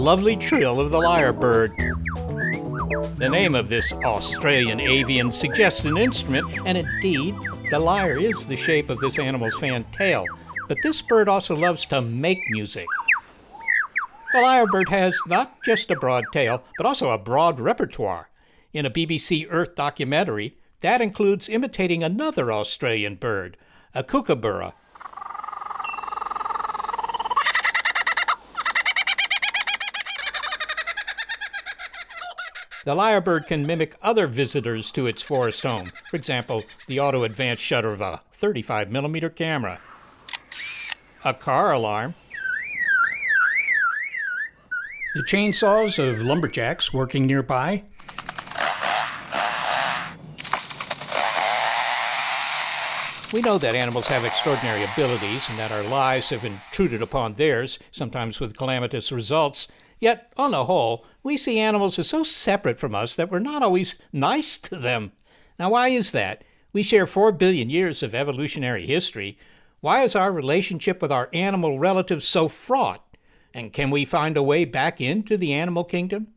lovely trill of the lyrebird. The name of this Australian avian suggests an instrument, and indeed, the lyre is the shape of this animal's fan tail. But this bird also loves to make music. The lyrebird has not just a broad tail, but also a broad repertoire. In a BBC Earth documentary, that includes imitating another Australian bird, a kookaburra. The lyrebird can mimic other visitors to its forest home, for example, the auto advanced shutter of a 35mm camera, a car alarm, the chainsaws of lumberjacks working nearby, We know that animals have extraordinary abilities and that our lives have intruded upon theirs, sometimes with calamitous results. Yet, on the whole, we see animals as so separate from us that we're not always nice to them. Now, why is that? We share four billion years of evolutionary history. Why is our relationship with our animal relatives so fraught? And can we find a way back into the animal kingdom?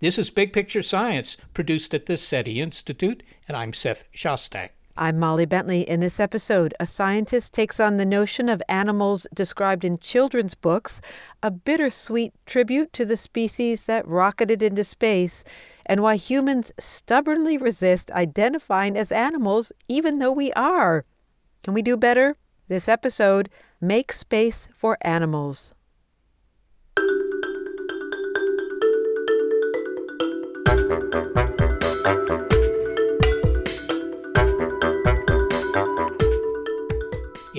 This is Big Picture Science, produced at the SETI Institute, and I'm Seth Shostak. I'm Molly Bentley. In this episode, a scientist takes on the notion of animals described in children's books, a bittersweet tribute to the species that rocketed into space, and why humans stubbornly resist identifying as animals even though we are. Can we do better? This episode, Make Space for Animals.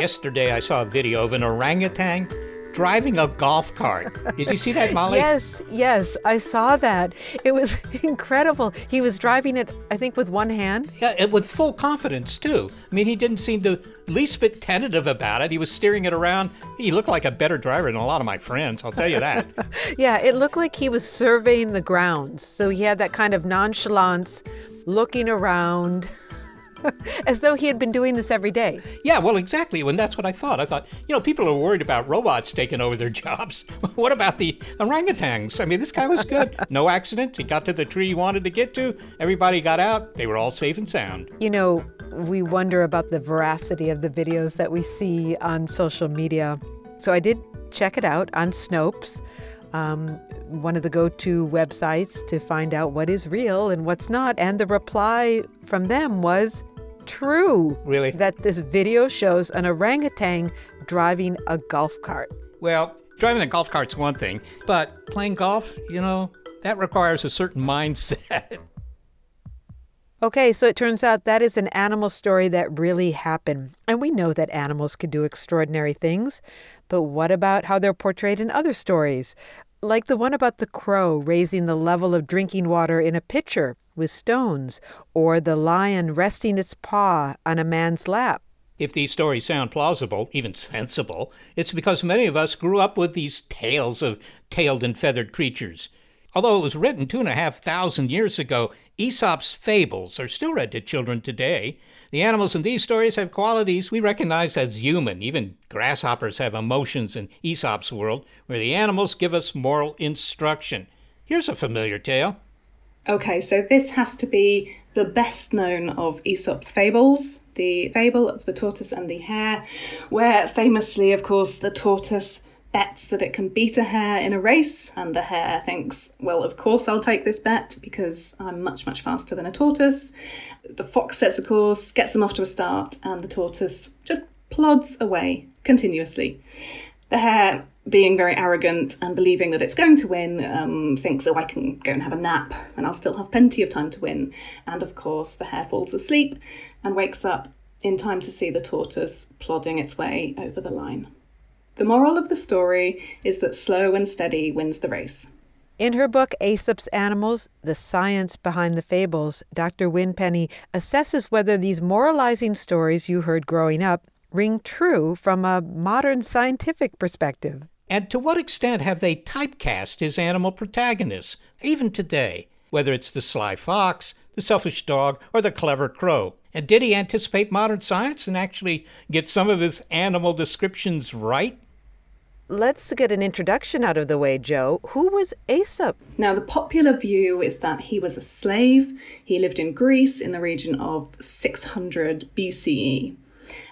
Yesterday, I saw a video of an orangutan driving a golf cart. Did you see that, Molly? yes, yes, I saw that. It was incredible. He was driving it, I think, with one hand. Yeah, with full confidence, too. I mean, he didn't seem the least bit tentative about it. He was steering it around. He looked like a better driver than a lot of my friends, I'll tell you that. yeah, it looked like he was surveying the grounds. So he had that kind of nonchalance, looking around. As though he had been doing this every day. Yeah, well, exactly. And that's what I thought. I thought, you know, people are worried about robots taking over their jobs. what about the orangutans? I mean, this guy was good. No accident. He got to the tree he wanted to get to. Everybody got out. They were all safe and sound. You know, we wonder about the veracity of the videos that we see on social media. So I did check it out on Snopes. Um, one of the go to websites to find out what is real and what's not. And the reply from them was true. Really? That this video shows an orangutan driving a golf cart. Well, driving a golf cart's one thing, but playing golf, you know, that requires a certain mindset. Okay, so it turns out that is an animal story that really happened. And we know that animals can do extraordinary things. But what about how they're portrayed in other stories? Like the one about the crow raising the level of drinking water in a pitcher with stones, or the lion resting its paw on a man's lap. If these stories sound plausible, even sensible, it's because many of us grew up with these tales of tailed and feathered creatures. Although it was written two and a half thousand years ago, Aesop's fables are still read to children today. The animals in these stories have qualities we recognize as human. Even grasshoppers have emotions in Aesop's world, where the animals give us moral instruction. Here's a familiar tale. Okay, so this has to be the best known of Aesop's fables, the fable of the tortoise and the hare, where famously, of course, the tortoise bets that it can beat a hare in a race, and the hare thinks, well, of course I'll take this bet because I'm much, much faster than a tortoise. The fox sets a course, gets them off to a start, and the tortoise just plods away continuously. The hare being very arrogant and believing that it's going to win, um, thinks, oh, I can go and have a nap and I'll still have plenty of time to win. And of course, the hare falls asleep and wakes up in time to see the tortoise plodding its way over the line. The moral of the story is that slow and steady wins the race. In her book, Aesop's Animals The Science Behind the Fables, Dr. Wimpenny assesses whether these moralizing stories you heard growing up ring true from a modern scientific perspective. And to what extent have they typecast his animal protagonists, even today, whether it's the sly fox, the selfish dog, or the clever crow? And did he anticipate modern science and actually get some of his animal descriptions right? let's get an introduction out of the way, Jo. Who was Aesop? Now, the popular view is that he was a slave. He lived in Greece in the region of 600 BCE.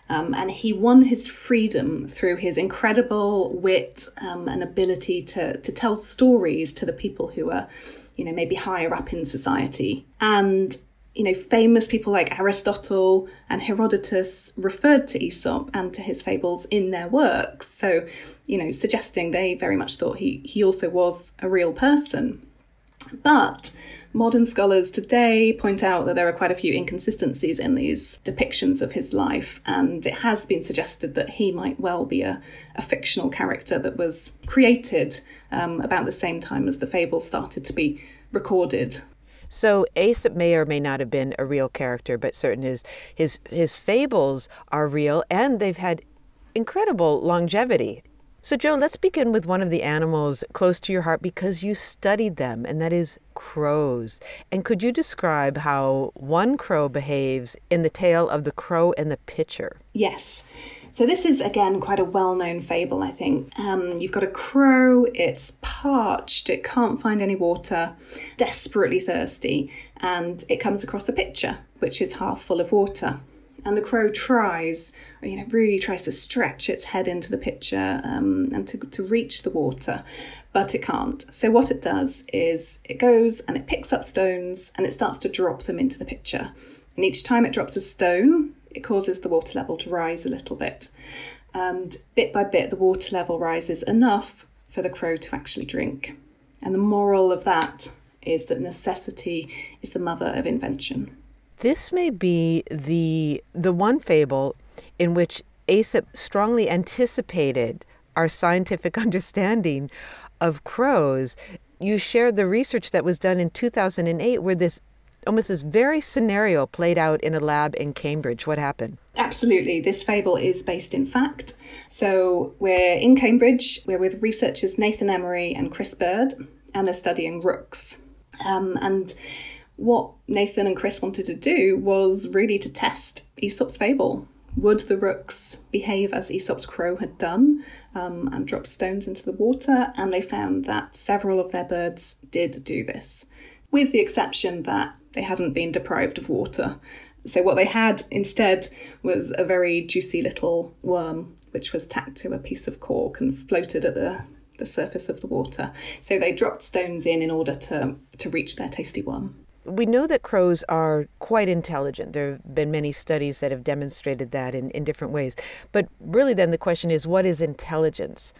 Um, and he won his freedom through his incredible wit um, and ability to, to tell stories to the people who were, you know, maybe higher up in society. And you know, famous people like Aristotle and Herodotus referred to Aesop and to his fables in their works. So, you know, suggesting they very much thought he, he also was a real person. But modern scholars today point out that there are quite a few inconsistencies in these depictions of his life, and it has been suggested that he might well be a, a fictional character that was created um, about the same time as the fables started to be recorded so Aesop may or may not have been a real character, but certain his his his fables are real and they've had incredible longevity. So Jo, let's begin with one of the animals close to your heart because you studied them, and that is crows. And could you describe how one crow behaves in the tale of the crow and the pitcher? Yes. So this is again quite a well-known fable, I think. Um, you've got a crow. It's parched. It can't find any water. Desperately thirsty, and it comes across a pitcher which is half full of water. And the crow tries, you know, really tries to stretch its head into the pitcher um, and to, to reach the water, but it can't. So, what it does is it goes and it picks up stones and it starts to drop them into the pitcher. And each time it drops a stone, it causes the water level to rise a little bit. And bit by bit, the water level rises enough for the crow to actually drink. And the moral of that is that necessity is the mother of invention. This may be the the one fable in which Aesop strongly anticipated our scientific understanding of crows. You shared the research that was done in 2008 where this almost this very scenario played out in a lab in Cambridge. What happened? Absolutely. This fable is based in fact. So we're in Cambridge, we're with researchers Nathan Emery and Chris Bird, and they're studying rooks. Um, and what Nathan and Chris wanted to do was really to test Aesop's fable. Would the rooks behave as Aesop's crow had done um, and drop stones into the water? And they found that several of their birds did do this, with the exception that they hadn't been deprived of water. So, what they had instead was a very juicy little worm which was tacked to a piece of cork and floated at the, the surface of the water. So, they dropped stones in in order to, to reach their tasty worm. We know that crows are quite intelligent. There have been many studies that have demonstrated that in, in different ways. But really, then the question is what is intelligence?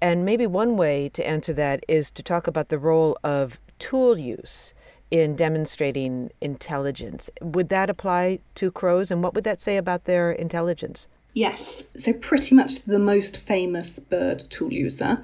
And maybe one way to answer that is to talk about the role of tool use in demonstrating intelligence. Would that apply to crows, and what would that say about their intelligence? Yes, so pretty much the most famous bird tool user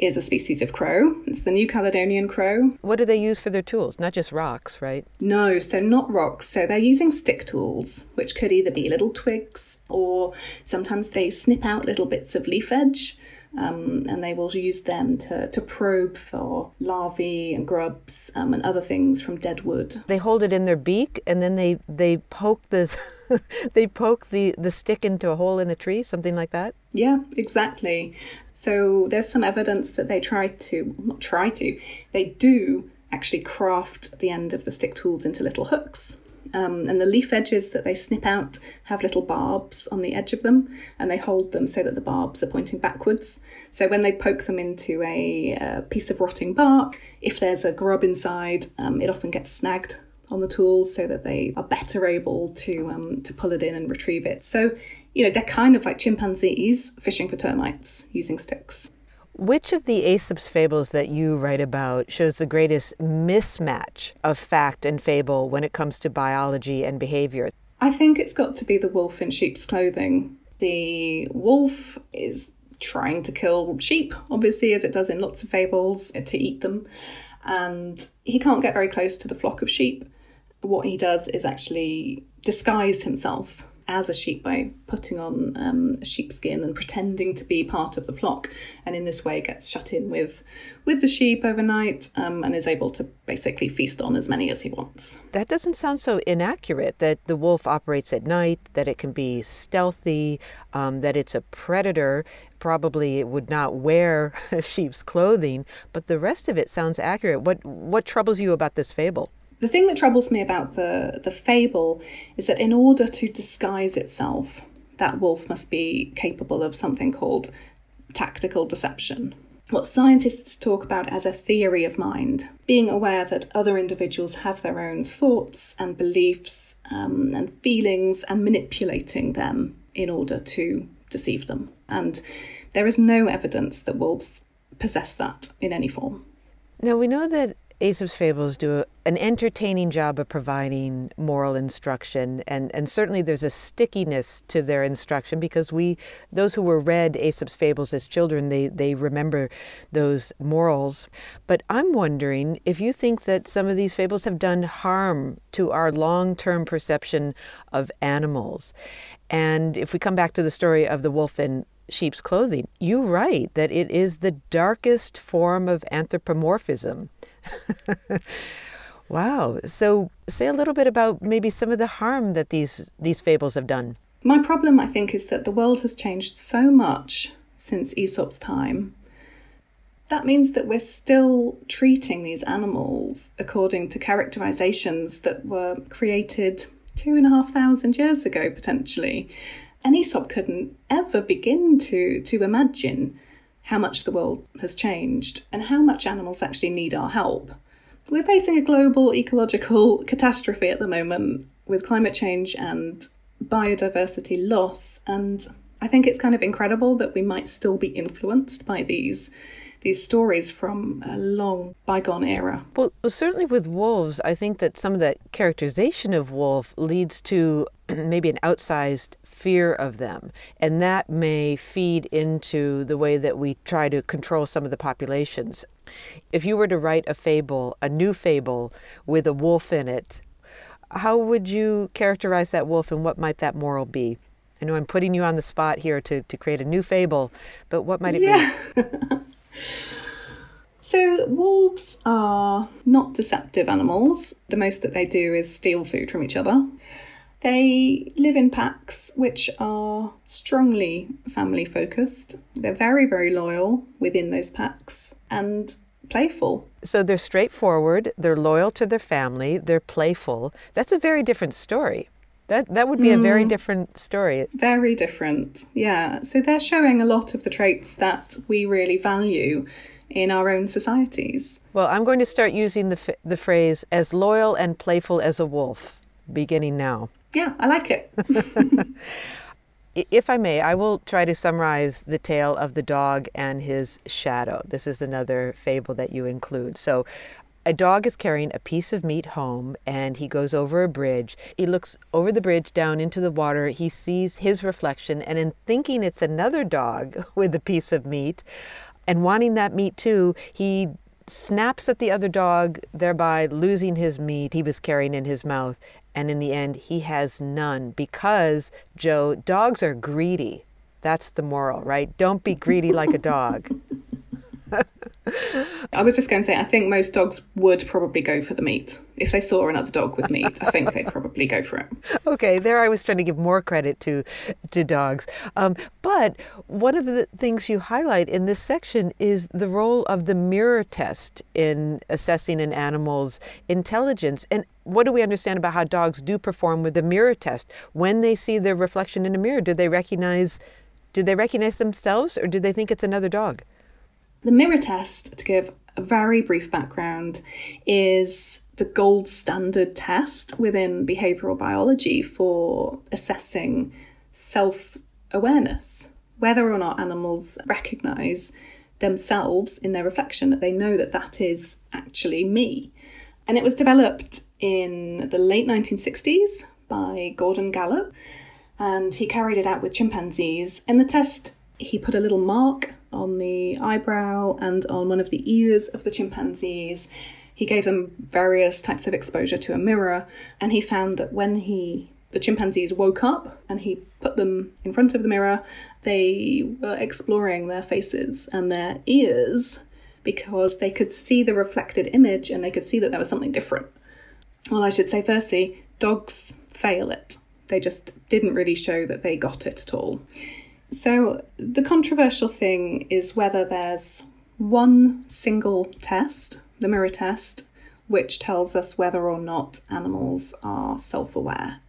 is a species of crow. It's the New Caledonian crow. What do they use for their tools? Not just rocks, right? No, so not rocks. So they're using stick tools, which could either be little twigs or sometimes they snip out little bits of leaf edge um, and they will use them to, to probe for larvae and grubs um, and other things from dead wood. They hold it in their beak and then they, they poke the they poke the, the stick into a hole in a tree, something like that? Yeah, exactly. So there's some evidence that they try to, not try to, they do actually craft the end of the stick tools into little hooks um, and the leaf edges that they snip out have little barbs on the edge of them, and they hold them so that the barbs are pointing backwards. So when they poke them into a, a piece of rotting bark, if there's a grub inside, um, it often gets snagged on the tools so that they are better able to um, to pull it in and retrieve it. So you know they're kind of like chimpanzees fishing for termites using sticks. Which of the Aesop's fables that you write about shows the greatest mismatch of fact and fable when it comes to biology and behavior? I think it's got to be the wolf in sheep's clothing. The wolf is trying to kill sheep, obviously, as it does in lots of fables, to eat them. And he can't get very close to the flock of sheep. What he does is actually disguise himself as a sheep by putting on um, sheepskin and pretending to be part of the flock, and in this way gets shut in with with the sheep overnight um, and is able to basically feast on as many as he wants. That doesn't sound so inaccurate. That the wolf operates at night, that it can be stealthy, um, that it's a predator. Probably it would not wear sheep's clothing, but the rest of it sounds accurate. What what troubles you about this fable? The thing that troubles me about the, the fable is that in order to disguise itself, that wolf must be capable of something called tactical deception. What scientists talk about as a theory of mind, being aware that other individuals have their own thoughts and beliefs um, and feelings and manipulating them in order to deceive them. And there is no evidence that wolves possess that in any form. Now, we know that Aesop's fables do an entertaining job of providing moral instruction, and, and certainly there's a stickiness to their instruction because we, those who were read Aesop's fables as children, they, they remember those morals. But I'm wondering if you think that some of these fables have done harm to our long term perception of animals. And if we come back to the story of the wolf in sheep's clothing, you write that it is the darkest form of anthropomorphism wow. So say a little bit about maybe some of the harm that these these fables have done. My problem, I think, is that the world has changed so much since Aesop's time. That means that we're still treating these animals according to characterizations that were created two and a half thousand years ago, potentially. And Aesop couldn't ever begin to, to imagine how much the world has changed and how much animals actually need our help. We're facing a global ecological catastrophe at the moment with climate change and biodiversity loss, and I think it's kind of incredible that we might still be influenced by these these stories from a long bygone era. Well, certainly with wolves, I think that some of that characterization of wolf leads to maybe an outsized fear of them. And that may feed into the way that we try to control some of the populations. If you were to write a fable, a new fable with a wolf in it, how would you characterize that wolf and what might that moral be? I know I'm putting you on the spot here to, to create a new fable, but what might it yeah. be? So, wolves are not deceptive animals. The most that they do is steal food from each other. They live in packs which are strongly family focused. They're very, very loyal within those packs and playful. So they're straightforward, they're loyal to their family, they're playful. That's a very different story. That that would be a very mm. different story. Very different. Yeah. So they're showing a lot of the traits that we really value in our own societies. Well, I'm going to start using the f- the phrase as loyal and playful as a wolf beginning now. Yeah, I like it. if I may, I will try to summarize the tale of the dog and his shadow. This is another fable that you include. So, a dog is carrying a piece of meat home and he goes over a bridge. He looks over the bridge down into the water. He sees his reflection, and in thinking it's another dog with a piece of meat and wanting that meat too, he snaps at the other dog, thereby losing his meat he was carrying in his mouth and in the end, he has none because, Jo, dogs are greedy. That's the moral, right? Don't be greedy like a dog. I was just going to say, I think most dogs would probably go for the meat. If they saw another dog with meat, I think they'd probably go for it. Okay, there I was trying to give more credit to to dogs. Um, but one of the things you highlight in this section is the role of the mirror test in assessing an animal's intelligence. And what do we understand about how dogs do perform with the mirror test? When they see their reflection in a mirror, do they recognize do they recognize themselves or do they think it's another dog? The mirror test, to give a very brief background, is the gold standard test within behavioral biology for assessing self awareness, whether or not animals recognize themselves in their reflection, that they know that that is actually me. And it was developed in the late 1960s by Gordon Gallup, and he carried it out with chimpanzees. In the test, he put a little mark on the eyebrow and on one of the ears of the chimpanzees. He gave them various types of exposure to a mirror, and he found that when he the chimpanzees woke up and he put them in front of the mirror, they were exploring their faces and their ears because they could see the reflected image and they could see that there was something different. Well, I should say, firstly, dogs fail it. They just didn't really show that they got it at all. So, the controversial thing is whether there's one single test, the mirror test, which tells us whether or not animals are self aware.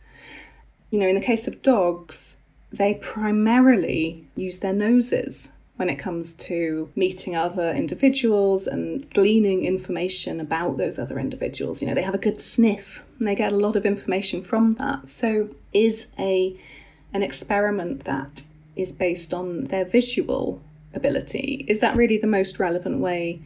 You know, in the case of dogs, they primarily use their noses when it comes to meeting other individuals and gleaning information about those other individuals. You know, they have a good sniff and they get a lot of information from that. So, is a an experiment that is based on their visual ability is that really the most relevant way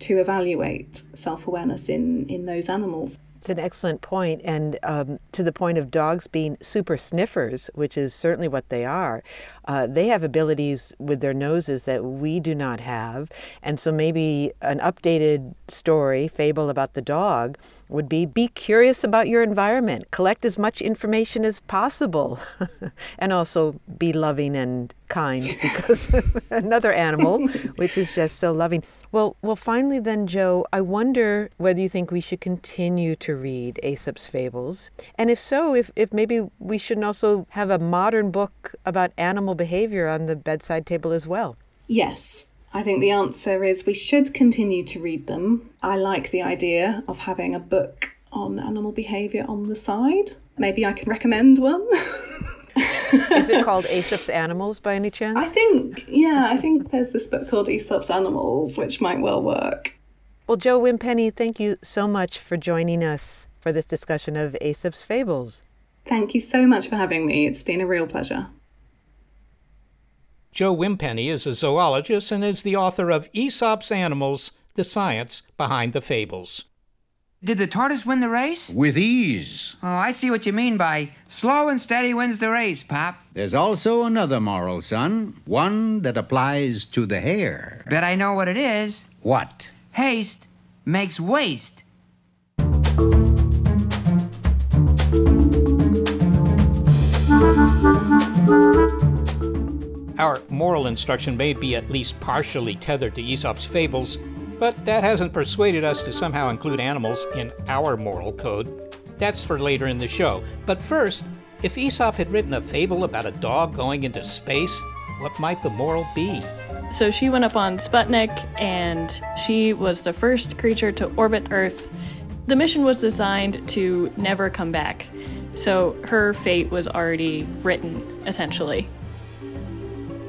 to evaluate self-awareness in in those animals? It's an excellent point, and um, to the point of dogs being super sniffers, which is certainly what they are. Uh, they have abilities with their noses that we do not have, and so maybe an updated story, fable about the dog, would be be curious about your environment, collect as much information as possible, and also be loving and kind because another animal, which is just so loving. Well, well, finally, then, Jo, I wonder whether you think we should continue to read Aesop's fables, and if so, if if maybe we shouldn't also have a modern book about animal behavior on the bedside table as well. Yes, I think the answer is we should continue to read them. I like the idea of having a book on animal behaviour on the side. Maybe I can recommend one. is it called Aesop's Animals by any chance? I think, yeah, I think there's this book called Aesop's Animals, which might well work. Well, Jo Wimpenny, thank you so much for joining us for this discussion of Aesop's Fables. Thank you so much for having me. It's been a real pleasure. Jo Wimpenny is a zoologist and is the author of Aesop's Animals The Science Behind the Fables. Did the tortoise win the race? With ease. Oh, I see what you mean by slow and steady wins the race, Pop. There's also another moral, son. One that applies to the hare. Bet I know what it is. What? Haste makes waste. Our moral instruction may be at least partially tethered to Aesop's fables, but that hasn't persuaded us to somehow include animals in our moral code. That's for later in the show. But first, if Aesop had written a fable about a dog going into space, what might the moral be? So she went up on Sputnik and she was the first creature to orbit Earth. The mission was designed to never come back. So her fate was already written, essentially.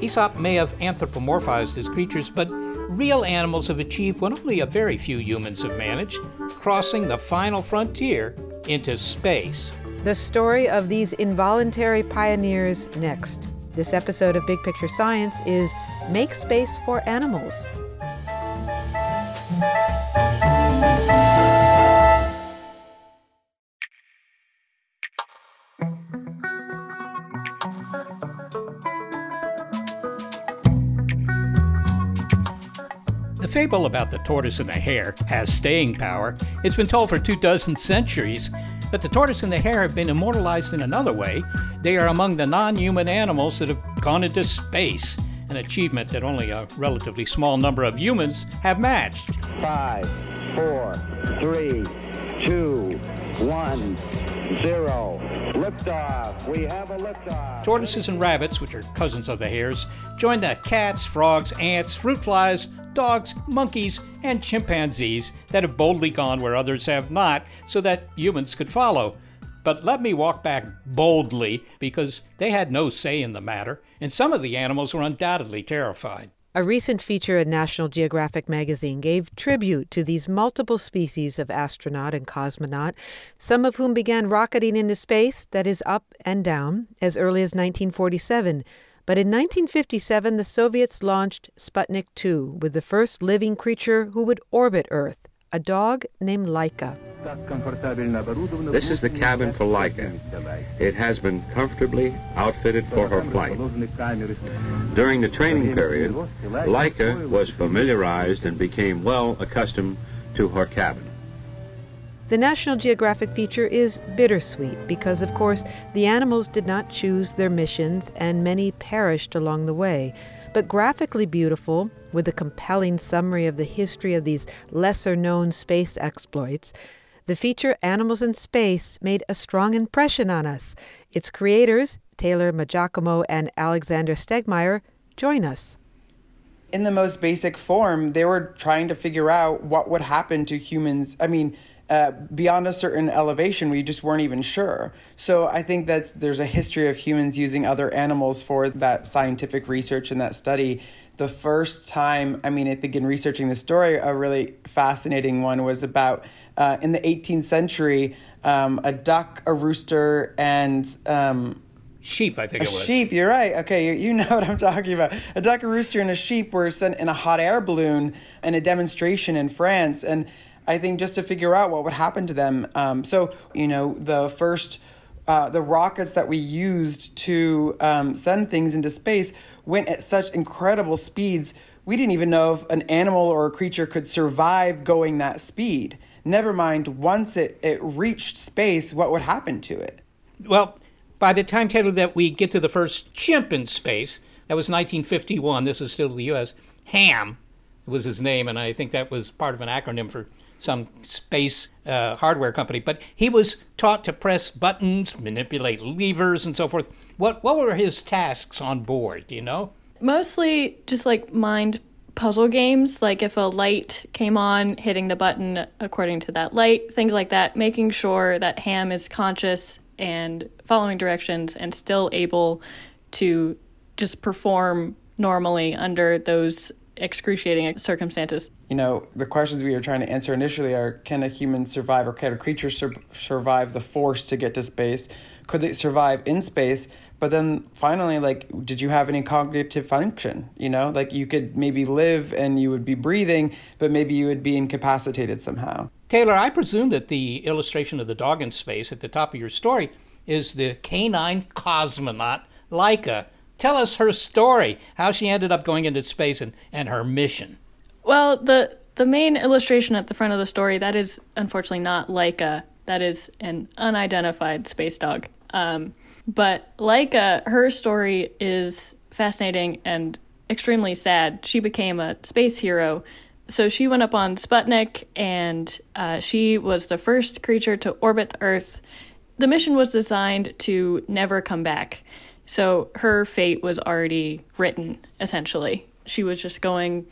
Aesop may have anthropomorphized his creatures, but real animals have achieved what only a very few humans have managed crossing the final frontier into space. The story of these involuntary pioneers next. This episode of Big Picture Science is Make Space for Animals. Fable about the tortoise and the hare has staying power. It's been told for two dozen centuries, but the tortoise and the hare have been immortalized in another way. They are among the non human animals that have gone into space, an achievement that only a relatively small number of humans have matched. Five, four, three, two, one, zero. Liftoff. We have a liftoff. Tortoises and rabbits, which are cousins of the hares, join the cats, frogs, ants, fruit flies, dogs, monkeys, and chimpanzees that have boldly gone where others have not so that humans could follow. But let me walk back boldly because they had no say in the matter, and some of the animals were undoubtedly terrified. A recent feature in National Geographic magazine gave tribute to these multiple species of astronaut and cosmonaut, some of whom began rocketing into space, that is, up and down, as early as 1947. But in 1957, the Soviets launched Sputnik 2 with the first living creature who would orbit Earth, a dog named Laika. This is the cabin for Laika. It has been comfortably outfitted for her flight. During the training period, Laika was familiarized and became well accustomed to her cabin. The National Geographic feature is bittersweet because, of course, the animals did not choose their missions and many perished along the way. But graphically beautiful, with a compelling summary of the history of these lesser known space exploits, the feature Animals in Space made a strong impression on us. Its creators, Taylor Maggiacomo and Alexander Stegmaier, join us. In the most basic form, they were trying to figure out what would happen to humans. I mean, uh, beyond a certain elevation, we just weren't even sure. So I think that there's a history of humans using other animals for that scientific research and that study. The first time, I mean, I think in researching the story, a really fascinating one was about uh, in the 18th century, um, a duck, a rooster, and um, sheep. I think a it was sheep. You're right. Okay, you, you know what I'm talking about. A duck, a rooster, and a sheep were sent in a hot air balloon in a demonstration in France, and I think just to figure out what would happen to them. Um, so you know, the first. Uh, the rockets that we used to um, send things into space went at such incredible speeds we didn't even know if an animal or a creature could survive going that speed. Never mind, once it, it reached space, what would happen to it? Well, by the time, Taylor, that we get to the first chimp in space, that was 1951, this is still the U.S., Ham was his name, and I think that was part of an acronym for some space uh, hardware company. But he was taught to press buttons, manipulate levers, and so forth. What, what were his tasks on board, do you know? Mostly just like mind puzzle games, like if a light came on, hitting the button according to that light, things like that, making sure that Ham is conscious and following directions and still able to just perform normally under those excruciating circumstances. You know, the questions we were trying to answer initially are can a human survive or can a creature sur- survive the force to get to space? Could they survive in space? but then finally like did you have any cognitive function you know like you could maybe live and you would be breathing but maybe you would be incapacitated somehow taylor i presume that the illustration of the dog in space at the top of your story is the canine cosmonaut laika tell us her story how she ended up going into space and, and her mission well the the main illustration at the front of the story that is unfortunately not laika that is an unidentified space dog um, but Laika, her story is fascinating and extremely sad. She became a space hero. So she went up on Sputnik and uh, she was the first creature to orbit Earth. The mission was designed to never come back. So her fate was already written, essentially. She was just going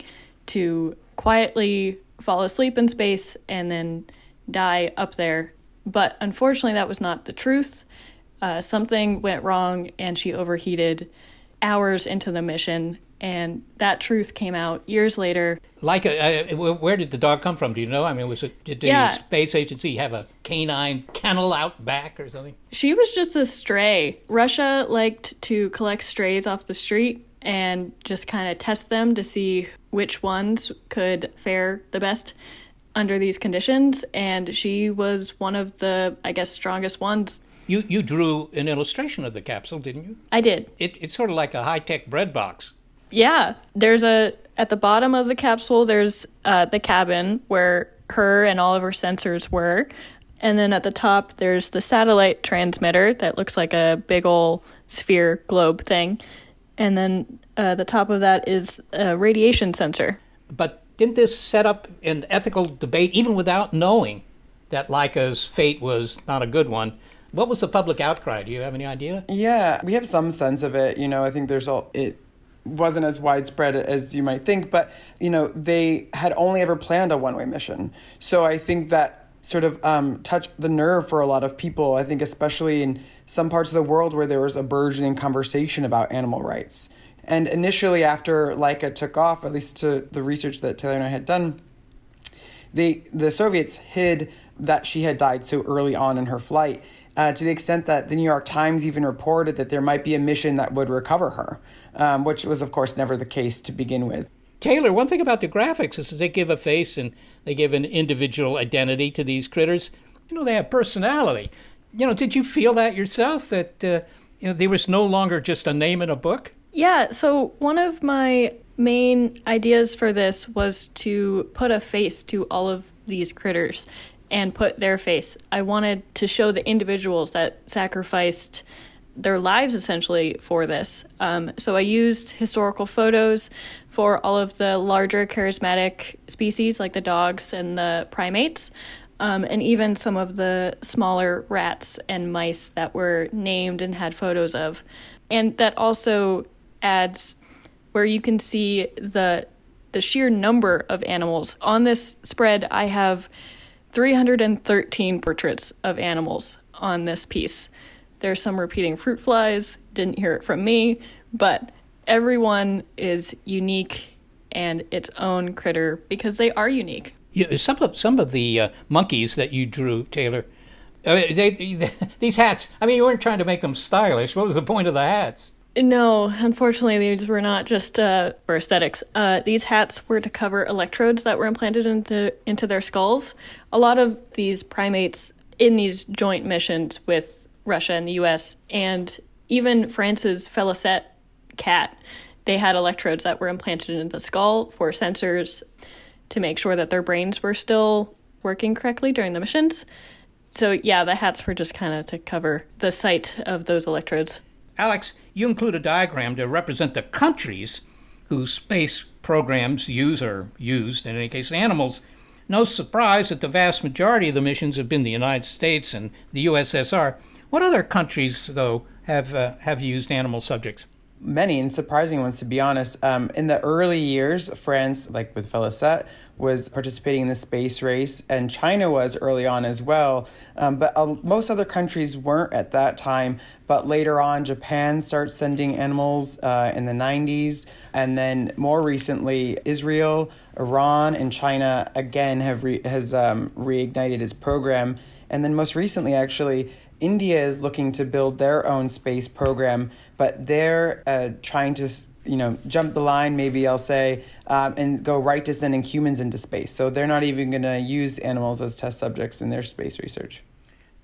to quietly fall asleep in space and then die up there. But unfortunately, that was not the truth uh, something went wrong and she overheated hours into the mission and that truth came out years later. Like, a, uh, where did the dog come from? Do you know? I mean, was it did the space agency have a canine kennel out back or something? She was just a stray. Russia liked to collect strays off the street and just kind of test them to see which ones could fare the best under these conditions. And she was one of the, I guess, strongest ones. You you drew an illustration of the capsule, didn't you? I did. It, it's sort of like a high tech bread box. Yeah, there's a at the bottom of the capsule. There's uh, the cabin where her and all of her sensors were, and then at the top there's the satellite transmitter that looks like a big old sphere globe thing, and then uh, the top of that is a radiation sensor. But didn't this set up an ethical debate, even without knowing that Laika's fate was not a good one? What was the public outcry? Do you have any idea? Yeah, we have some sense of it. You know, I think there's all it wasn't as widespread as you might think, but you know, they had only ever planned a one-way mission. So I think that sort of um, touched the nerve for a lot of people. I think especially in some parts of the world where there was a burgeoning conversation about animal rights. And initially, after Laika took off, at least to the research that Taylor and I had done, they the Soviets hid that she had died so early on in her flight uh, to the extent that the New York Times even reported that there might be a mission that would recover her, um, which was, of course, never the case to begin with. Taylor, one thing about the graphics is they give a face and they give an individual identity to these critters. You know, they have personality. You know, did you feel that yourself that uh, you know there was no longer just a name in a book? Yeah. So one of my main ideas for this was to put a face to all of these critters and put their face. I wanted to show the individuals that sacrificed their lives essentially for this. Um, so I used historical photos for all of the larger charismatic species, like the dogs and the primates, um, and even some of the smaller rats and mice that were named and had photos of. And that also adds where you can see the the sheer number of animals. On this spread, I have 313 portraits of animals on this piece. There's some repeating fruit flies, didn't hear it from me, but everyone is unique and its own critter because they are unique. Yeah, some of some of the uh, monkeys that you drew, Taylor. Uh, they, they, these hats. I mean, you weren't trying to make them stylish. What was the point of the hats? No, unfortunately, these were not just uh, for aesthetics. Uh, these hats were to cover electrodes that were implanted into into their skulls. A lot of these primates in these joint missions with Russia and the U.S. and even France's Felicette cat, they had electrodes that were implanted into the skull for sensors to make sure that their brains were still working correctly during the missions. So yeah, the hats were just kind of to cover the site of those electrodes. Alex, you include a diagram to represent the countries whose space programs use or used, in any case, animals. No surprise that the vast majority of the missions have been the United States and the USSR. What other countries, though, have uh, have used animal subjects? Many and surprising ones, to be honest. Um, in the early years, France, like with Felicette, was participating in the space race, and China was early on as well. Um, but uh, most other countries weren't at that time. But later on, Japan starts sending animals uh, in the 90s, and then more recently, Israel, Iran, and China again have re- has um, reignited its program. And then most recently, actually, India is looking to build their own space program, but they're uh, trying to you know jump the line maybe i'll say um, and go right to sending humans into space so they're not even going to use animals as test subjects in their space research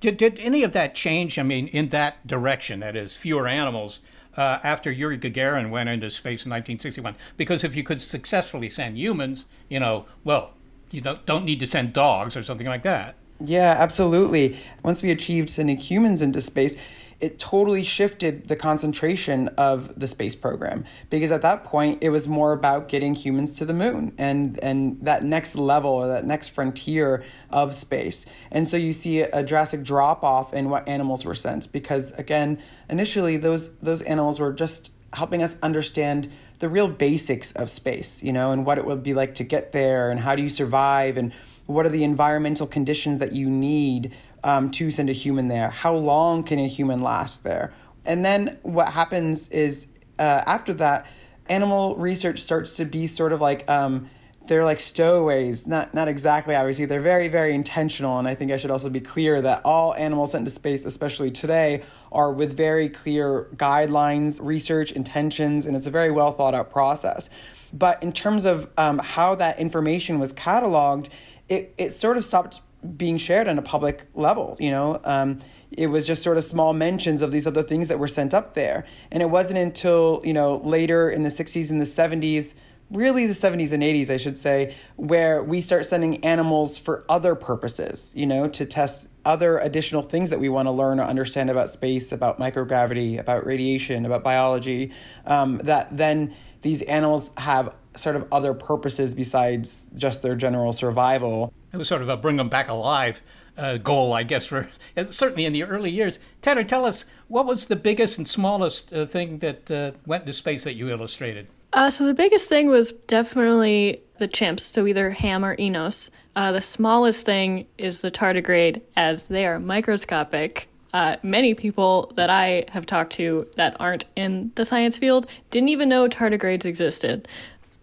did, did any of that change i mean in that direction that is fewer animals uh, after Yuri Gagarin went into space in 1961. Because if you could successfully send humans, you know, well, you don't, don't need to send dogs or something like that. Yeah, absolutely. Once we achieved sending humans into space, it totally shifted the concentration of the space program because at that point it was more about getting humans to the moon and and that next level or that next frontier of space and so you see a drastic drop off in what animals were sent because again initially those those animals were just helping us understand the real basics of space you know and what it would be like to get there and how do you survive and what are the environmental conditions that you need um, to send a human there? How long can a human last there? And then what happens is uh, after that, animal research starts to be sort of like um, they're like stowaways. Not not exactly obviously. They're very very intentional, and I think I should also be clear that all animals sent to space, especially today, are with very clear guidelines, research intentions, and it's a very well thought out process. But in terms of um, how that information was cataloged, it, it sort of stopped being shared on a public level. You know, um, it was just sort of small mentions of these other things that were sent up there, and it wasn't until you know later in the '60s and the '70s, really the '70s and '80s, I should say, where we start sending animals for other purposes. You know, to test other additional things that we want to learn or understand about space, about microgravity, about radiation, about biology. Um, that then these animals have sort of other purposes besides just their general survival. It was sort of a bring them back alive uh, goal, I guess, for certainly in the early years. Tanner, tell us what was the biggest and smallest uh, thing that uh, went into space that you illustrated? Uh, so the biggest thing was definitely the chimps, so either Ham or Enos. Uh, the smallest thing is the tardigrade, as they are microscopic. Uh, many people that I have talked to that aren't in the science field didn't even know tardigrades existed.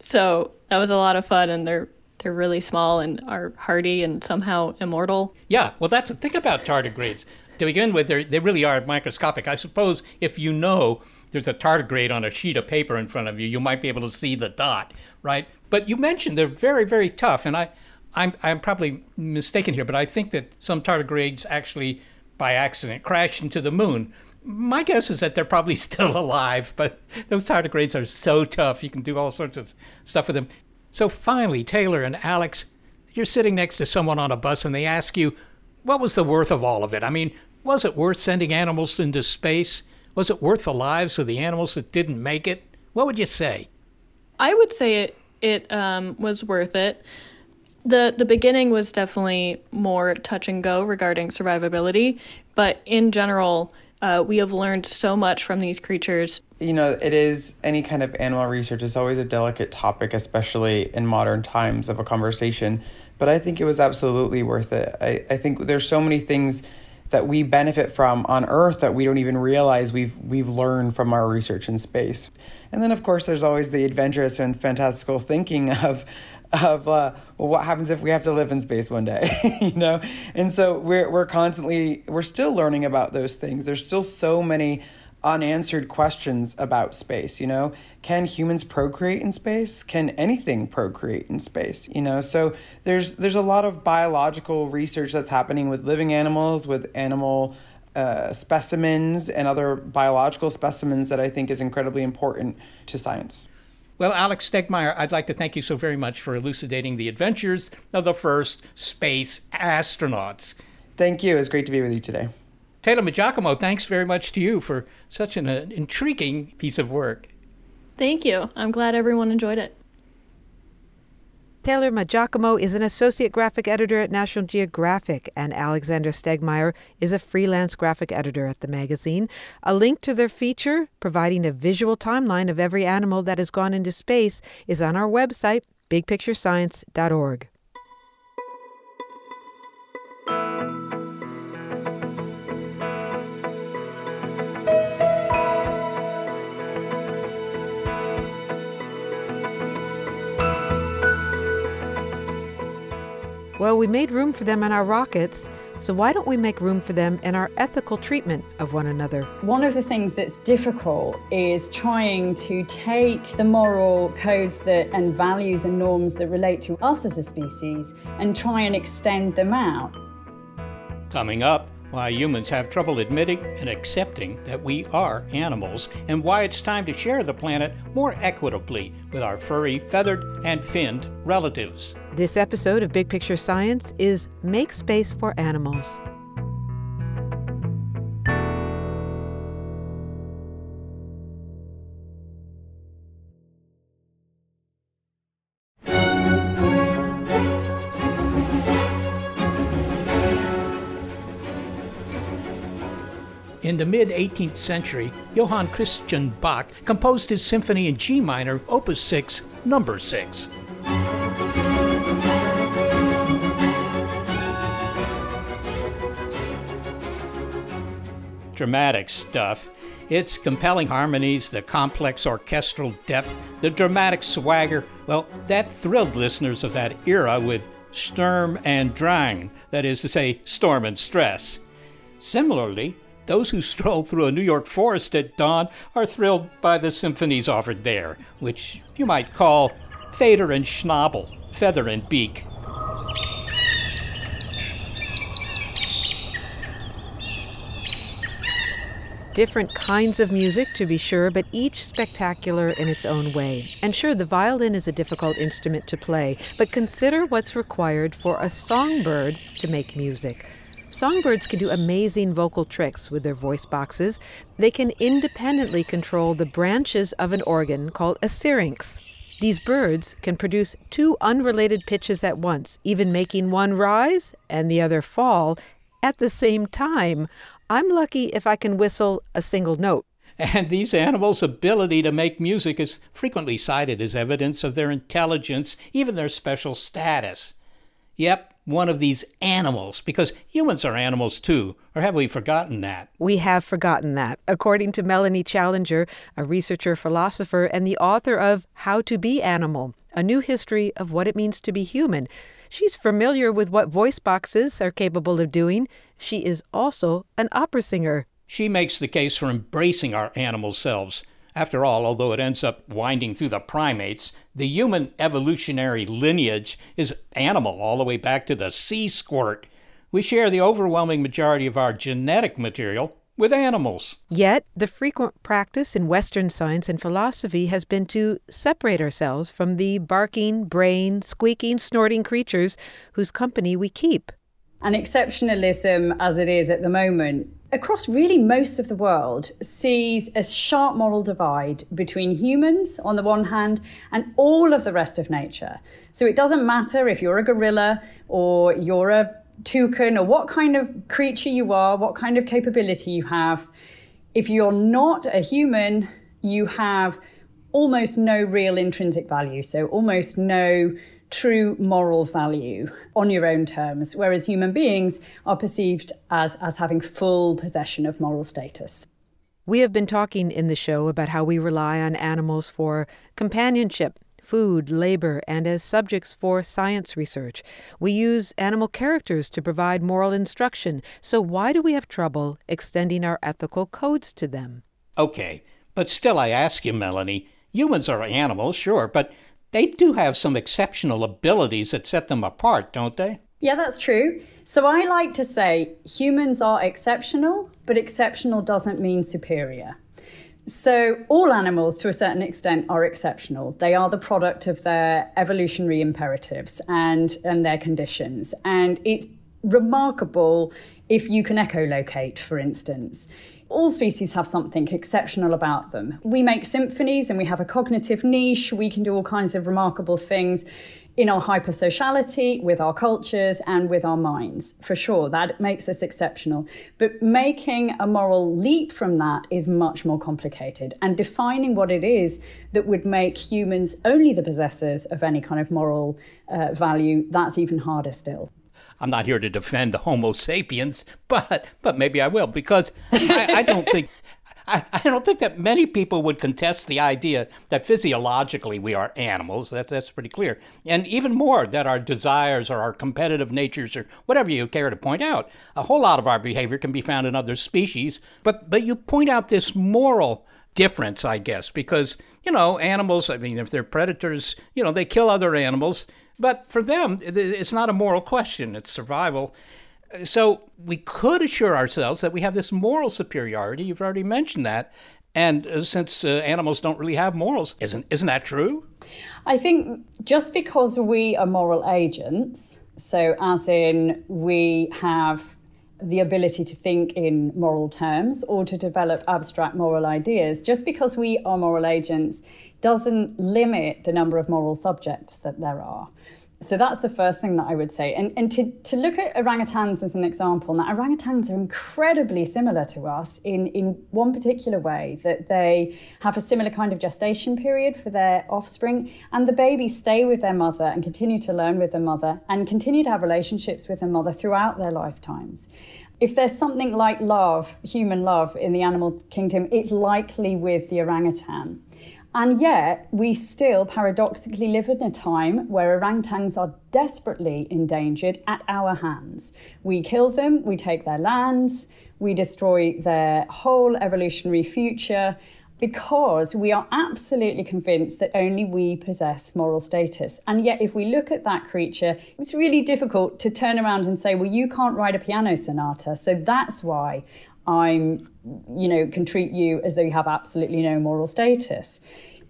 So that was a lot of fun, and they're they're really small and are hardy and somehow immortal. Yeah, well, that's the thing about tardigrades. to begin with, they they really are microscopic. I suppose if you know there's a tardigrade on a sheet of paper in front of you, you might be able to see the dot, right? But you mentioned they're very, very tough, and I, I'm I'm probably mistaken here, but I think that some tardigrades actually, by accident, crashed into the moon my guess is that they're probably still alive, but those tardigrades are so tough. You can do all sorts of stuff with them. So finally, Taylor and Alex, you're sitting next to someone on a bus and they ask you, what was the worth of all of it? I mean, was it worth sending animals into space? Was it worth the lives of the animals that didn't make it? What would you say? I would say it it um, was worth it. the The beginning was definitely more touch and go regarding survivability, but in general, uh, we have learned so much from these creatures. You know, it is any kind of animal research is always a delicate topic, especially in modern times of a conversation. But I think it was absolutely worth it. I, I think there's so many things that we benefit from on Earth that we don't even realize we've we've learned from our research in space. And then of course there's always the adventurous and fantastical thinking of of uh, well, what happens if we have to live in space one day, you know? And so we're we're constantly we're still learning about those things. There's still so many unanswered questions about space you know can humans procreate in space can anything procreate in space you know so there's there's a lot of biological research that's happening with living animals with animal uh, specimens and other biological specimens that I think is incredibly important to science. Well, Alex Stegmaier, I'd like to thank you so very much for elucidating the adventures of the first space astronauts. Thank you. It was great to be with you today. Taylor Maggiacomo, thanks very much to you for such an uh, intriguing piece of work. Thank you. I'm glad everyone enjoyed it. Taylor Maggiacomo is an associate graphic editor at National Geographic, and Alexander Stegmaier is a freelance graphic editor at the magazine. A link to their feature, providing a visual timeline of every animal that has gone into space, is on our website, bigpicturescience.org. Well, we made room for them in our rockets, so why don't we make room for them in our ethical treatment of one another? One of the things that's difficult is trying to take the moral codes that and values and norms that relate to us as a species and try and extend them out. Coming up, why humans have trouble admitting and accepting that we are animals, and why it's time to share the planet more equitably with our furry, feathered, and finned relatives. This episode of Big Picture Science is Make Space for Animals. In the mid 18th century, Johann Christian Bach composed his symphony in G minor, Opus 6, number 6. Dramatic stuff. Its compelling harmonies, the complex orchestral depth, the dramatic swagger, well, that thrilled listeners of that era with Sturm and Drang, that is to say, storm and stress. Similarly, those who stroll through a New York forest at dawn are thrilled by the symphonies offered there, which you might call Feder and Schnabel, feather and beak. Different kinds of music, to be sure, but each spectacular in its own way. And sure, the violin is a difficult instrument to play, but consider what's required for a songbird to make music. Songbirds can do amazing vocal tricks with their voice boxes. They can independently control the branches of an organ called a syrinx. These birds can produce two unrelated pitches at once, even making one rise and the other fall at the same time. I'm lucky if I can whistle a single note. And these animals' ability to make music is frequently cited as evidence of their intelligence, even their special status. Yep, one of these animals, because humans are animals too, or have we forgotten that? We have forgotten that. According to Melanie Challenger, a researcher philosopher and the author of How to Be Animal, a new history of what it means to be human, she's familiar with what voice boxes are capable of doing. She is also an opera singer. She makes the case for embracing our animal selves after all, although it ends up winding through the primates, the human evolutionary lineage is animal all the way back to the sea squirt. We share the overwhelming majority of our genetic material with animals. Yet, the frequent practice in Western science and philosophy has been to separate ourselves from the barking, braying, squeaking, snorting creatures whose company we keep. And exceptionalism, as it is at the moment, across really most of the world, sees a sharp moral divide between humans on the one hand and all of the rest of nature. So it doesn't matter if you're a gorilla or you're a toucan or what kind of creature you are, what kind of capability you have. If you're not a human, you have almost no real intrinsic value, so almost no true moral value on your own terms, whereas human beings are perceived as, as having full possession of moral status. We have been talking in the show about how we rely on animals for companionship, food, labor, and as subjects for science research. We use animal characters to provide moral instruction, so why do we have trouble extending our ethical codes to them? Okay, but still I ask you, Melanie, humans are animals, sure, but they do have some exceptional abilities that set them apart, don't they? Yeah, that's true. So I like to say humans are exceptional, but exceptional doesn't mean superior. So, all animals, to a certain extent, are exceptional. They are the product of their evolutionary imperatives and, and their conditions. And it's remarkable if you can echolocate, for instance all species have something exceptional about them. We make symphonies and we have a cognitive niche. We can do all kinds of remarkable things in our hypersociality, with our cultures, and with our minds. For sure, that makes us exceptional. But making a moral leap from that is much more complicated. And defining what it is that would make humans only the possessors of any kind of moral uh, value, that's even harder still. I'm not here to defend the Homo sapiens, but but maybe I will because I, I don't think I, I, don't think that many people would contest the idea that physiologically we are animals. That's that's pretty clear, and even more that our desires or our competitive natures or whatever you care to point out, a whole lot of our behavior can be found in other species. But but you point out this moral difference, I guess, because you know animals. I mean, if they're predators, you know they kill other animals but for them, it's not a moral question, it's survival. So we could assure ourselves that we have this moral superiority. You've already mentioned that. And uh, since uh, animals don't really have morals, isn't, isn't that true? I think just because we are moral agents, so as in we have the ability to think in moral terms or to develop abstract moral ideas, just because we are moral agents doesn't limit the number of moral subjects that there are. So that's the first thing that I would say. And, and to, to look at orangutans as an example, now orangutans are incredibly similar to us in, in one particular way that they have a similar kind of gestation period for their offspring, and the babies stay with their mother and continue to learn with their mother and continue to have relationships with their mother throughout their lifetimes. If there's something like love, human love in the animal kingdom, it's likely with the orangutan. And yet, we still paradoxically live in a time where orangutans are desperately endangered at our hands. We kill them, we take their lands, we destroy their whole evolutionary future because we are absolutely convinced that only we possess moral status. And yet, if we look at that creature, it's really difficult to turn around and say, well, you can't write a piano sonata. So that's why I'm, you know, can treat you as though you have absolutely no moral status.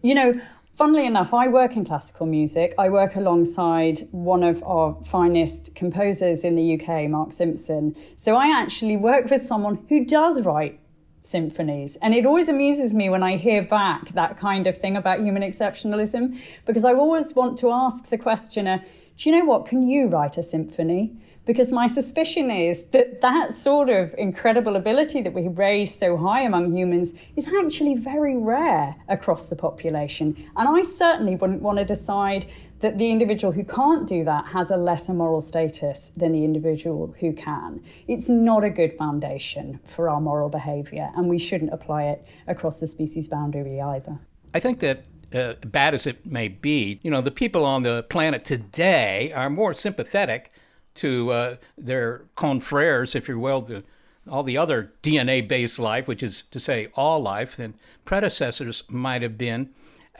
You know, funnily enough, I work in classical music. I work alongside one of our finest composers in the UK, Mark Simpson. So I actually work with someone who does write symphonies. And it always amuses me when I hear back that kind of thing about human exceptionalism, because I always want to ask the questioner, do you know what? Can you write a symphony? Because my suspicion is that that sort of incredible ability that we raise so high among humans is actually very rare across the population. And I certainly wouldn't want to decide that the individual who can't do that has a lesser moral status than the individual who can. It's not a good foundation for our moral behavior, and we shouldn't apply it across the species boundary either. I think that uh, bad as it may be, you know, the people on the planet today are more sympathetic to uh, their confreres, if you will, to all the other DNA based life, which is to say all life, than predecessors might have been.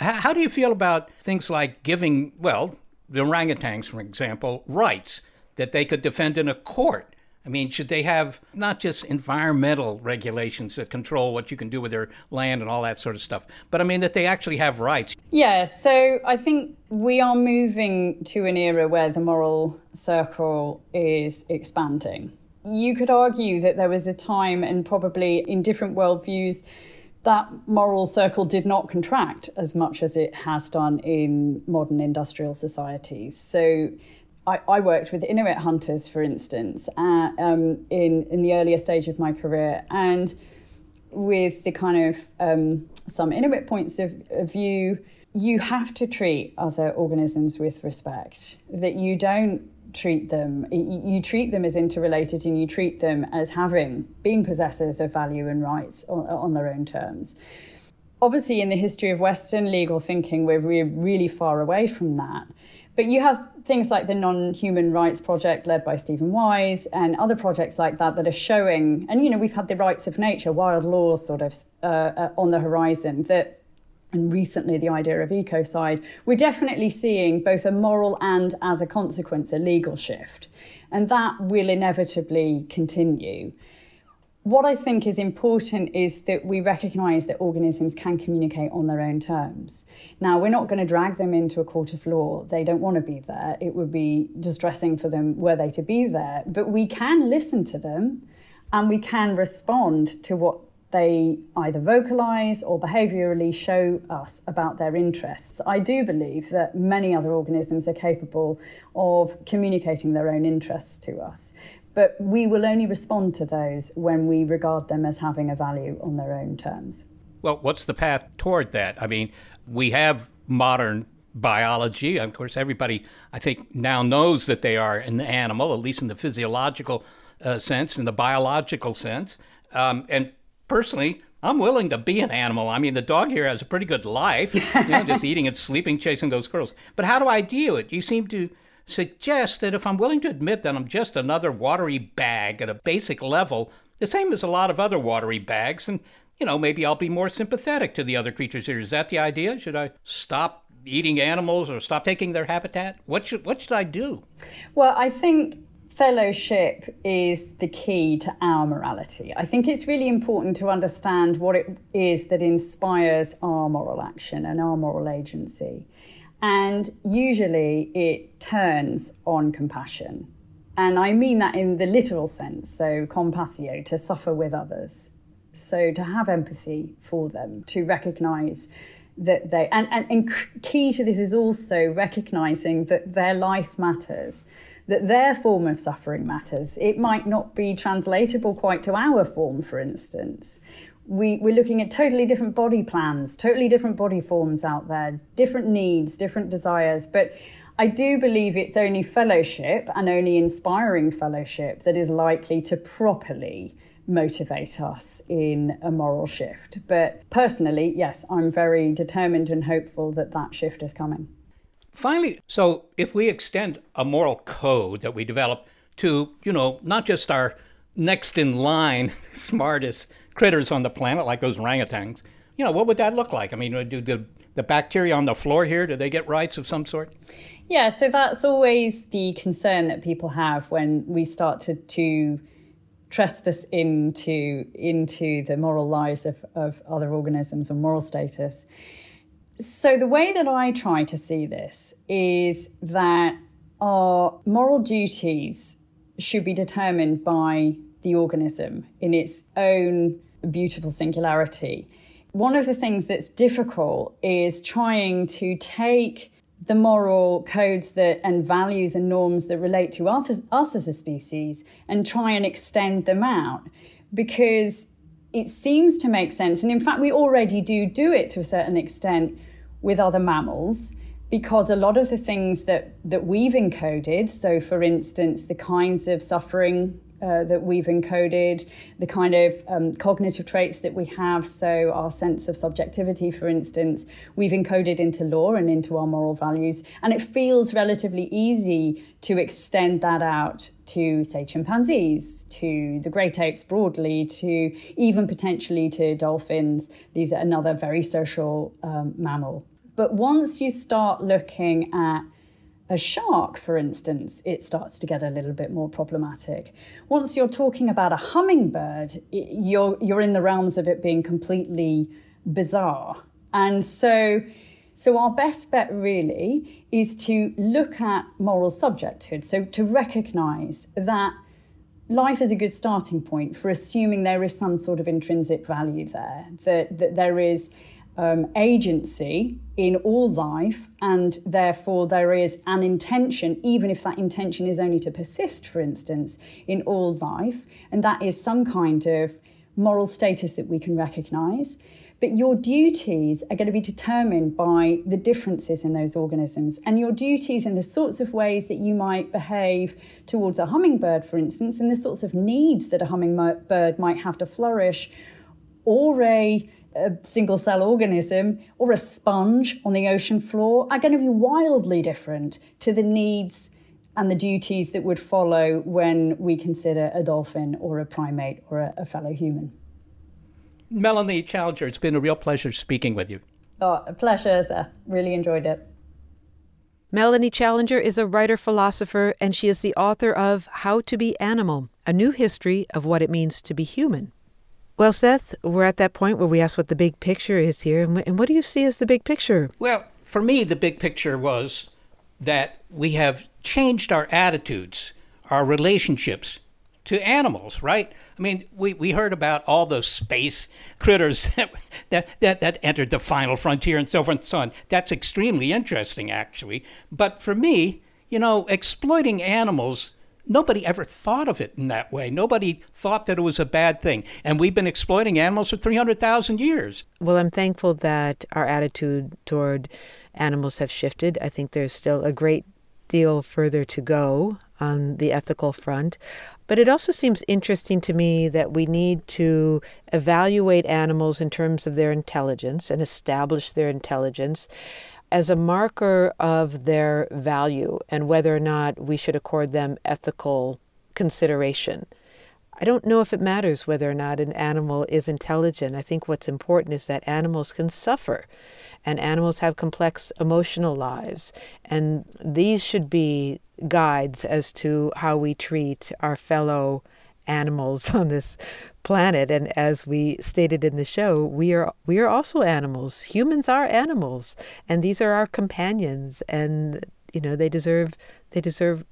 H- how do you feel about things like giving, well, the orangutans, for example, rights that they could defend in a court I mean, should they have not just environmental regulations that control what you can do with their land and all that sort of stuff, but I mean that they actually have rights? Yeah, so I think we are moving to an era where the moral circle is expanding. You could argue that there was a time, and probably in different worldviews, that moral circle did not contract as much as it has done in modern industrial societies. So I, I, worked with Inuit hunters, for instance, uh, um, in in the earlier stage of my career, and with the kind of um, some Inuit points of, of view, you have to treat other organisms with respect. That you don't treat them, you treat them as interrelated, and you treat them as having being possessors of value and rights on, on their own terms. Obviously, in the history of Western legal thinking, we're really far away from that. But you have things like the Non Human Rights Project, led by Steven Wise, and other projects like that that are showing, and you know, we've had the rights of nature, wild law sort of uh, uh, on the horizon that. And recently, the idea of ecocide, we're definitely seeing both a moral and, as a consequence, a legal shift. And that will inevitably continue. What I think is important is that we recognise that organisms can communicate on their own terms. Now, we're not going to drag them into a court of law. They don't want to be there. It would be distressing for them were they to be there. But we can listen to them and we can respond to what they either vocalise or behaviourally show us about their interests. I do believe that many other organisms are capable of communicating their own interests to us. But we will only respond to those when we regard them as having a value on their own terms. Well, what's the path toward that? I mean, we have modern biology. Of course, everybody, I think, now knows that they are an animal, at least in the physiological uh, sense, in the biological sense. Um, and personally, I'm willing to be an animal. I mean, the dog here has a pretty good life, you know, just eating and sleeping, chasing those squirrels. But how do I deal it? You seem to suggests that if I'm willing to admit that I'm just another watery bag at a basic level, the same as a lot of other watery bags, and you know, maybe I'll be more sympathetic to the other creatures here. Is that the idea? Should I stop eating animals or stop taking their habitat? What should what should I do? Well, I think fellowship is the key to our morality. I think it's really important to understand what it is that inspires our moral action and our moral agency. And usually it turns on compassion. And I mean that in the literal sense, so compassio, to suffer with others. So to have empathy for them, to recognize that they, and, and, and key to this is also recognizing that their life matters, that their form of suffering matters. It might not be translatable quite to our form, for instance we, we're looking at totally different body plans, totally different body forms out there, different needs, different desires. But I do believe it's only fellowship and only inspiring fellowship that is likely to properly motivate us in a moral shift. But personally, yes, I'm very determined and hopeful that that shift is coming. Finally, so if we extend a moral code that we develop to, you know, not just our next in line smartest critters on the planet, like those orangutans, you know, what would that look like? I mean, do the, the bacteria on the floor here, do they get rights of some sort? Yeah, so that's always the concern that people have when we start to, to trespass into, into the moral lives of, of other organisms and moral status. So, the way that I try to see this is that our moral duties should be determined by the organism in its own beautiful singularity. One of the things that's difficult is trying to take the moral codes that and values and norms that relate to us, us as a species and try and extend them out because it seems to make sense and in fact we already do do it to a certain extent with other mammals because a lot of the things that that we've encoded so for instance the kinds of suffering uh, that we've encoded, the kind of um, cognitive traits that we have. So, our sense of subjectivity, for instance, we've encoded into law and into our moral values. And it feels relatively easy to extend that out to, say, chimpanzees, to the great apes broadly, to even potentially to dolphins. These are another very social um, mammal. But once you start looking at a shark, for instance, it starts to get a little bit more problematic. Once you're talking about a hummingbird, you're, you're in the realms of it being completely bizarre. And so, so our best bet really is to look at moral subjecthood. So to recognize that life is a good starting point for assuming there is some sort of intrinsic value there, that, that there is um, agency in all life, and therefore there is an intention, even if that intention is only to persist, for instance, in all life, and that is some kind of moral status that we can recognize. But your duties are going to be determined by the differences in those organisms, and your duties in the sorts of ways that you might behave towards a hummingbird, for instance, and the sorts of needs that a hummingbird might have to flourish, or a a single cell organism or a sponge on the ocean floor are going to be wildly different to the needs and the duties that would follow when we consider a dolphin or a primate or a, a fellow human. Melanie Challenger, it's been a real pleasure speaking with you. Oh, a pleasure, Seth. Really enjoyed it. Melanie Challenger is a writer philosopher, and she is the author of How to Be Animal A New History of What It Means to Be Human. Well, Seth, we're at that point where we ask what the big picture is here. And what do you see as the big picture? Well, for me, the big picture was that we have changed our attitudes, our relationships to animals, right? I mean, we, we heard about all those space critters that, that, that, that entered the final frontier and so forth and so on. That's extremely interesting, actually. But for me, you know, exploiting animals Nobody ever thought of it in that way. Nobody thought that it was a bad thing. And we've been exploiting animals for 300,000 years. Well, I'm thankful that our attitude toward animals have shifted. I think there's still a great deal further to go on the ethical front. But it also seems interesting to me that we need to evaluate animals in terms of their intelligence and establish their intelligence as a marker of their value and whether or not we should accord them ethical consideration. I don't know if it matters whether or not an animal is intelligent. I think what's important is that animals can suffer and animals have complex emotional lives. And these should be guides as to how we treat our fellow animals on this planet and as we stated in the show we are we are also animals humans are animals and these are our companions and you know they deserve they deserve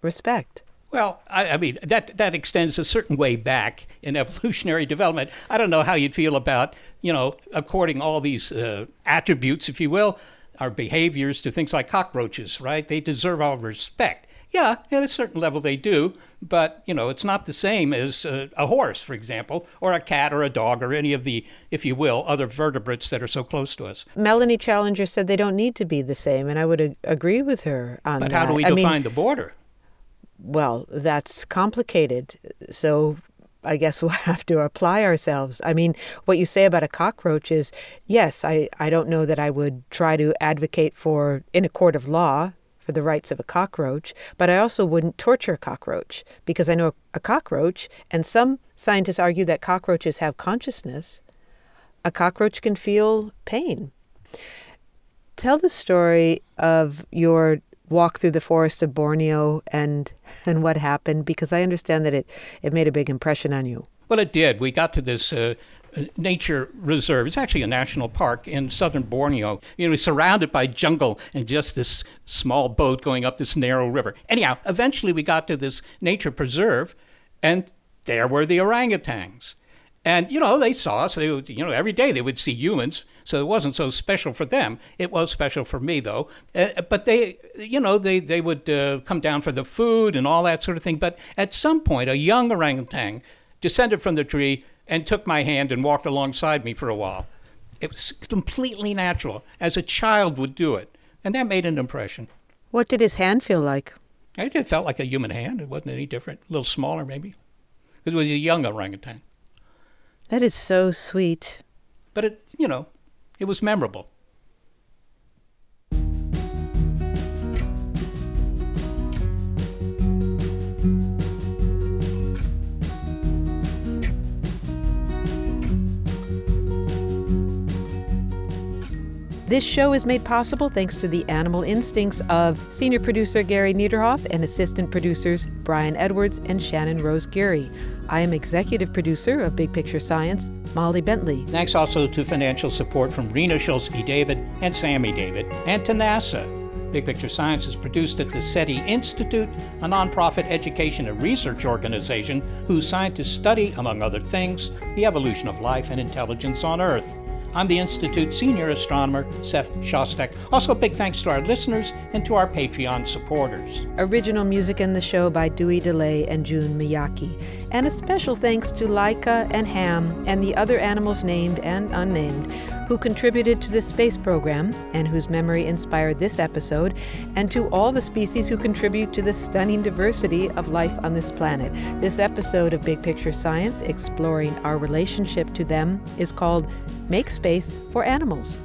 respect well, I, I, mean that that extends a certain way back in evolutionary development. I don't know how you'd feel about you know according all these uh, attributes, if you will, our behaviors to things like cockroaches. Right? They deserve our respect. Yeah, at a certain level they do, but you know it's not the same as a, a, horse, for example, or a cat or a dog or any of the, if you will, other vertebrates that are so close to us. Melanie Challenger said they don't need to be the same, and I would agree with her on but that. But how do we I define mean, the border? Well, that's complicated. So I guess we'll have to apply ourselves. I mean, what you say about a cockroach is yes, I, I don't know that I would try to advocate for, in a court of law, for the rights of a cockroach, but I also wouldn't torture a cockroach because I know a cockroach, and some scientists argue that cockroaches have consciousness. A cockroach can feel pain. Tell the story of your walk through the forest of Borneo and and what happened because I understand that it, it made a big impression on you. Well, it did. We got to this uh, nature reserve. It's actually a national park in southern Borneo. You know, surrounded by jungle and just this small boat going up this narrow river. Anyhow, eventually we got to this nature preserve, and there were the orangutans. And you know, they saw us. They would, you know, every day they would see humans, so it wasn't so special for them. It was special for me, though. Uh, but they, you know, they they would uh, come down for the food and all that sort of thing. But at some point, a young orangutan descended from the tree and took my hand and walked alongside me for a while. It was completely natural, as a child would do it. And that made an impression. What did his hand feel like? It felt like a human hand. It wasn't any different. A little smaller, maybe. Because it was a young orangutan. That is so sweet. But it, you know, it was memorable. This show is made possible thanks to the animal instincts of senior producer Gary Niederhoff and assistant producers Brian Edwards and Shannon Rose Geary. I am executive producer of Big Picture Science, Molly Bentley. Thanks also to financial support from Rena Shulsky David and Sammy David, and to NASA. Big Picture Science is produced at the SETI Institute, a nonprofit education and research organization whose scientists study, among other things, the evolution of life and intelligence on Earth. I'm the Institute Senior Astronomer, Seth Shostak. Also, big thanks to our listeners and to our Patreon supporters. Original music in the show by Dewey Dellay and June Miyake. And a special thanks to Laika and Ham and the other animals named and unnamed who contributed to the space program and whose memory inspired this episode, and to all the species who contribute to the stunning diversity of life on this planet. This episode of Big Picture Science, exploring our relationship to them, is called Make Space for Animals.